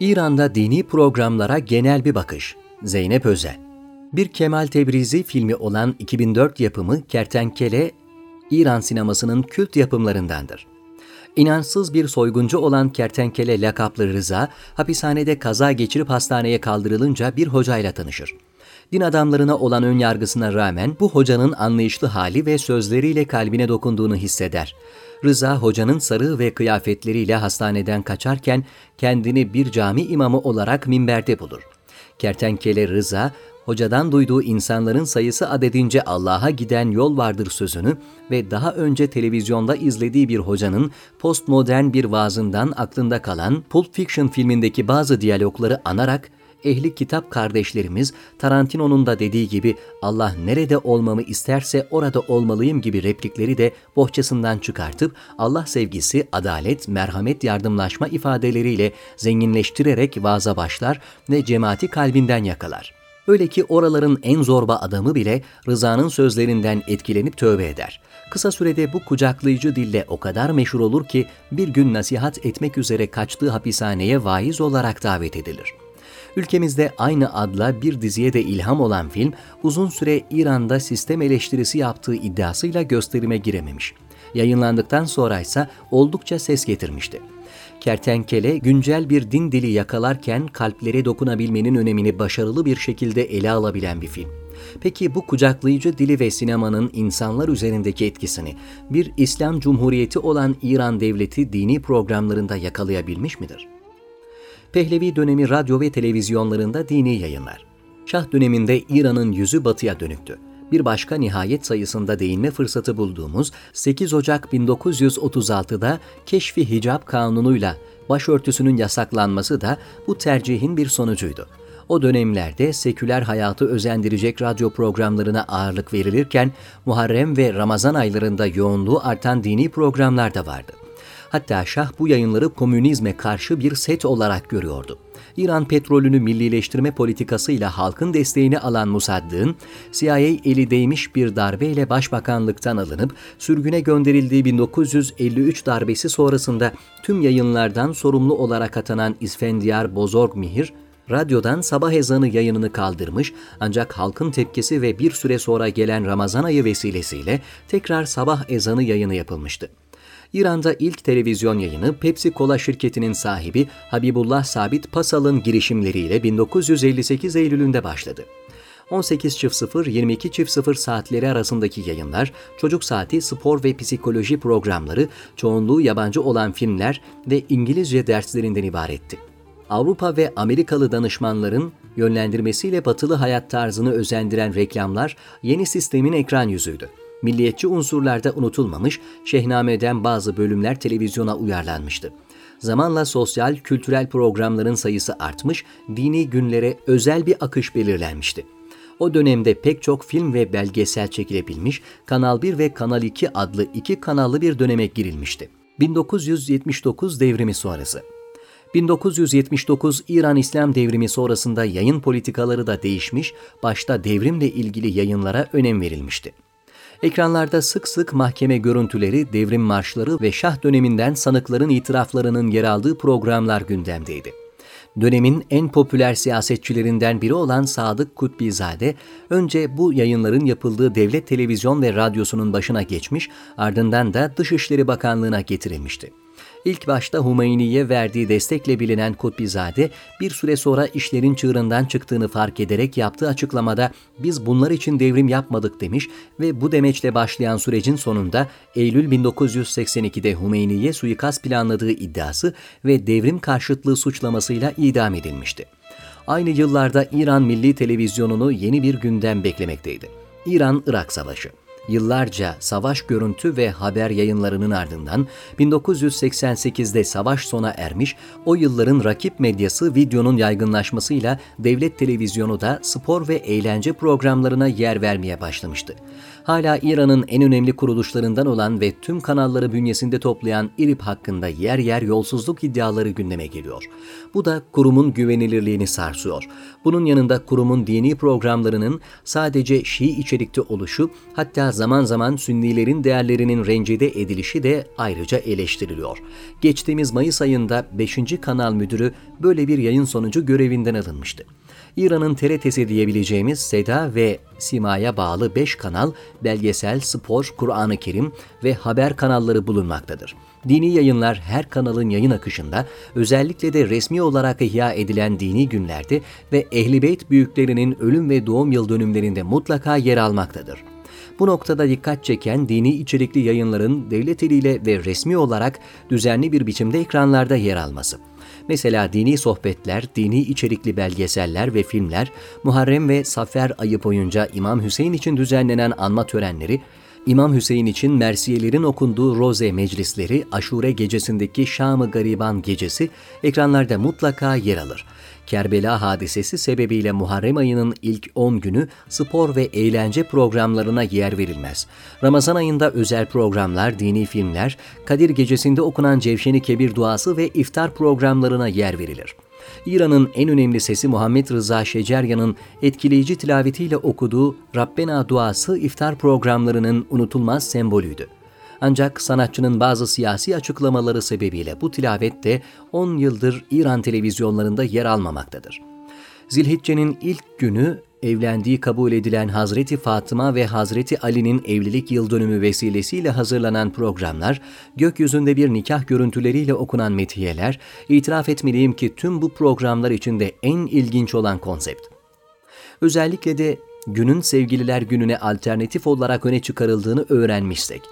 İran'da dini programlara genel bir bakış. Zeynep Özel. Bir Kemal Tebrizi filmi olan 2004 yapımı Kertenkele, İran sinemasının kült yapımlarındandır. İnansız bir soyguncu olan Kertenkele lakaplı Rıza, hapishanede kaza geçirip hastaneye kaldırılınca bir hocayla tanışır. Din adamlarına olan ön yargısına rağmen bu hocanın anlayışlı hali ve sözleriyle kalbine dokunduğunu hisseder. Rıza hocanın sarığı ve kıyafetleriyle hastaneden kaçarken kendini bir cami imamı olarak minberde bulur. Kertenkele Rıza, hocadan duyduğu insanların sayısı adedince Allah'a giden yol vardır sözünü ve daha önce televizyonda izlediği bir hocanın postmodern bir vaazından aklında kalan Pulp Fiction filmindeki bazı diyalogları anarak ehli kitap kardeşlerimiz Tarantino'nun da dediği gibi Allah nerede olmamı isterse orada olmalıyım gibi replikleri de bohçasından çıkartıp Allah sevgisi, adalet, merhamet, yardımlaşma ifadeleriyle zenginleştirerek vaza başlar ve cemaati kalbinden yakalar. Öyle ki oraların en zorba adamı bile Rıza'nın sözlerinden etkilenip tövbe eder. Kısa sürede bu kucaklayıcı dille o kadar meşhur olur ki bir gün nasihat etmek üzere kaçtığı hapishaneye vaiz olarak davet edilir. Ülkemizde aynı adla bir diziye de ilham olan film, uzun süre İran'da sistem eleştirisi yaptığı iddiasıyla gösterime girememiş. Yayınlandıktan sonra ise oldukça ses getirmişti. Kertenkele, güncel bir din dili yakalarken kalplere dokunabilmenin önemini başarılı bir şekilde ele alabilen bir film. Peki bu kucaklayıcı dili ve sinemanın insanlar üzerindeki etkisini bir İslam Cumhuriyeti olan İran devleti dini programlarında yakalayabilmiş midir? Pehlevi dönemi radyo ve televizyonlarında dini yayınlar. Şah döneminde İran'ın yüzü batıya dönüktü. Bir başka nihayet sayısında değinme fırsatı bulduğumuz 8 Ocak 1936'da Keşfi Hicab Kanunu'yla başörtüsünün yasaklanması da bu tercihin bir sonucuydu. O dönemlerde seküler hayatı özendirecek radyo programlarına ağırlık verilirken Muharrem ve Ramazan aylarında yoğunluğu artan dini programlar da vardı. Hatta Şah bu yayınları komünizme karşı bir set olarak görüyordu. İran petrolünü millileştirme politikasıyla halkın desteğini alan Musaddık'ın CIA eli değmiş bir darbeyle başbakanlıktan alınıp sürgüne gönderildiği 1953 darbesi sonrasında tüm yayınlardan sorumlu olarak atanan İsfendiyar Bozorg Mihir, radyodan sabah ezanı yayınını kaldırmış ancak halkın tepkisi ve bir süre sonra gelen Ramazan ayı vesilesiyle tekrar sabah ezanı yayını yapılmıştı. İran'da ilk televizyon yayını Pepsi Cola şirketinin sahibi Habibullah Sabit Pasal'ın girişimleriyle 1958 Eylül'ünde başladı. 18.00-22.00 saatleri arasındaki yayınlar, çocuk saati, spor ve psikoloji programları, çoğunluğu yabancı olan filmler ve İngilizce derslerinden ibaretti. Avrupa ve Amerikalı danışmanların yönlendirmesiyle batılı hayat tarzını özendiren reklamlar yeni sistemin ekran yüzüydü milliyetçi unsurlarda unutulmamış, Şehname'den bazı bölümler televizyona uyarlanmıştı. Zamanla sosyal, kültürel programların sayısı artmış, dini günlere özel bir akış belirlenmişti. O dönemde pek çok film ve belgesel çekilebilmiş, Kanal 1 ve Kanal 2 adlı iki kanallı bir döneme girilmişti. 1979 devrimi sonrası. 1979 İran İslam devrimi sonrasında yayın politikaları da değişmiş, başta devrimle ilgili yayınlara önem verilmişti. Ekranlarda sık sık mahkeme görüntüleri, devrim marşları ve şah döneminden sanıkların itiraflarının yer aldığı programlar gündemdeydi. Dönemin en popüler siyasetçilerinden biri olan Sadık Kutbizade, önce bu yayınların yapıldığı devlet televizyon ve radyosunun başına geçmiş, ardından da Dışişleri Bakanlığı'na getirilmişti. İlk başta Hümeyni'ye verdiği destekle bilinen Kutbizade bir süre sonra işlerin çığırından çıktığını fark ederek yaptığı açıklamada biz bunlar için devrim yapmadık demiş ve bu demeçle başlayan sürecin sonunda Eylül 1982'de Hümeyni'ye suikast planladığı iddiası ve devrim karşıtlığı suçlamasıyla idam edilmişti. Aynı yıllarda İran Milli Televizyonu'nu yeni bir gündem beklemekteydi. İran-Irak Savaşı Yıllarca savaş görüntü ve haber yayınlarının ardından 1988'de savaş sona ermiş, o yılların rakip medyası videonun yaygınlaşmasıyla devlet televizyonu da spor ve eğlence programlarına yer vermeye başlamıştı. Hala İran'ın en önemli kuruluşlarından olan ve tüm kanalları bünyesinde toplayan İRİP hakkında yer yer yolsuzluk iddiaları gündeme geliyor. Bu da kurumun güvenilirliğini sarsıyor. Bunun yanında kurumun dini programlarının sadece Şii içerikte oluşu, hatta Zaman zaman Sünnilerin değerlerinin rencide edilişi de ayrıca eleştiriliyor. Geçtiğimiz Mayıs ayında 5. Kanal Müdürü böyle bir yayın sonucu görevinden alınmıştı. İran'ın TRT'si diyebileceğimiz Seda ve Sima'ya bağlı 5 kanal, belgesel, spor, Kur'an-ı Kerim ve haber kanalları bulunmaktadır. Dini yayınlar her kanalın yayın akışında, özellikle de resmi olarak ihya edilen dini günlerde ve Ehl-i Beyt büyüklerinin ölüm ve doğum yıl dönümlerinde mutlaka yer almaktadır. Bu noktada dikkat çeken dini içerikli yayınların devlet eliyle ve resmi olarak düzenli bir biçimde ekranlarda yer alması. Mesela dini sohbetler, dini içerikli belgeseller ve filmler, Muharrem ve Safer ayı boyunca İmam Hüseyin için düzenlenen anma törenleri, İmam Hüseyin için mersiyelerin okunduğu roze meclisleri, aşure gecesindeki Şam-ı Gariban gecesi ekranlarda mutlaka yer alır. Kerbela hadisesi sebebiyle Muharrem ayının ilk 10 günü spor ve eğlence programlarına yer verilmez. Ramazan ayında özel programlar, dini filmler, Kadir gecesinde okunan Cevşeni Kebir duası ve iftar programlarına yer verilir. İran'ın en önemli sesi Muhammed Rıza Şeceryan'ın etkileyici tilavetiyle okuduğu Rabbena duası iftar programlarının unutulmaz sembolüydü. Ancak sanatçının bazı siyasi açıklamaları sebebiyle bu tilavet de 10 yıldır İran televizyonlarında yer almamaktadır. Zilhicce'nin ilk günü evlendiği kabul edilen Hazreti Fatıma ve Hazreti Ali'nin evlilik yıl dönümü vesilesiyle hazırlanan programlar, gökyüzünde bir nikah görüntüleriyle okunan metiyeler, itiraf etmeliyim ki tüm bu programlar içinde en ilginç olan konsept. Özellikle de günün sevgililer gününe alternatif olarak öne çıkarıldığını öğrenmişsek,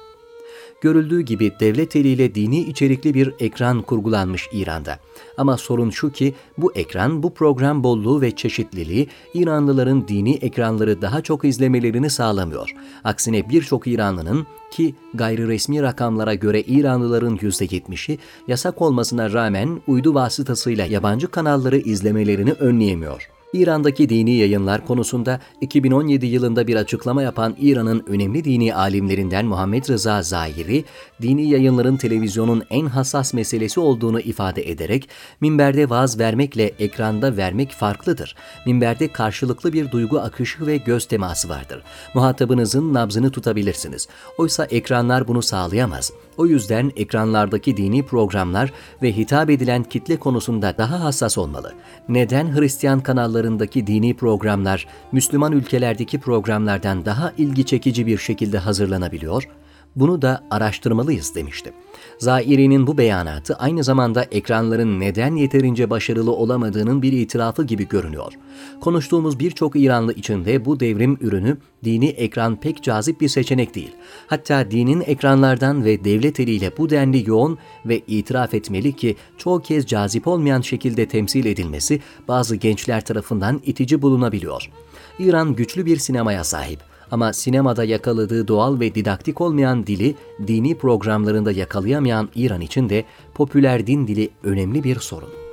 Görüldüğü gibi devlet eliyle dini içerikli bir ekran kurgulanmış İran'da. Ama sorun şu ki bu ekran, bu program bolluğu ve çeşitliliği İranlıların dini ekranları daha çok izlemelerini sağlamıyor. Aksine birçok İranlının ki gayri resmi rakamlara göre İranlıların %70'i yasak olmasına rağmen uydu vasıtasıyla yabancı kanalları izlemelerini önleyemiyor. İran'daki dini yayınlar konusunda 2017 yılında bir açıklama yapan İran'ın önemli dini alimlerinden Muhammed Rıza Zahiri, dini yayınların televizyonun en hassas meselesi olduğunu ifade ederek, minberde vaaz vermekle ekranda vermek farklıdır. Minberde karşılıklı bir duygu akışı ve göz teması vardır. Muhatabınızın nabzını tutabilirsiniz. Oysa ekranlar bunu sağlayamaz. O yüzden ekranlardaki dini programlar ve hitap edilen kitle konusunda daha hassas olmalı. Neden Hristiyan kanallarındaki dini programlar Müslüman ülkelerdeki programlardan daha ilgi çekici bir şekilde hazırlanabiliyor? Bunu da araştırmalıyız demişti. Zairi'nin bu beyanatı aynı zamanda ekranların neden yeterince başarılı olamadığının bir itirafı gibi görünüyor. Konuştuğumuz birçok İranlı içinde bu devrim ürünü dini ekran pek cazip bir seçenek değil. Hatta dinin ekranlardan ve devlet eliyle bu denli yoğun ve itiraf etmeli ki çoğu kez cazip olmayan şekilde temsil edilmesi bazı gençler tarafından itici bulunabiliyor. İran güçlü bir sinemaya sahip ama sinemada yakaladığı doğal ve didaktik olmayan dili dini programlarında yakalayamayan İran için de popüler din dili önemli bir sorun.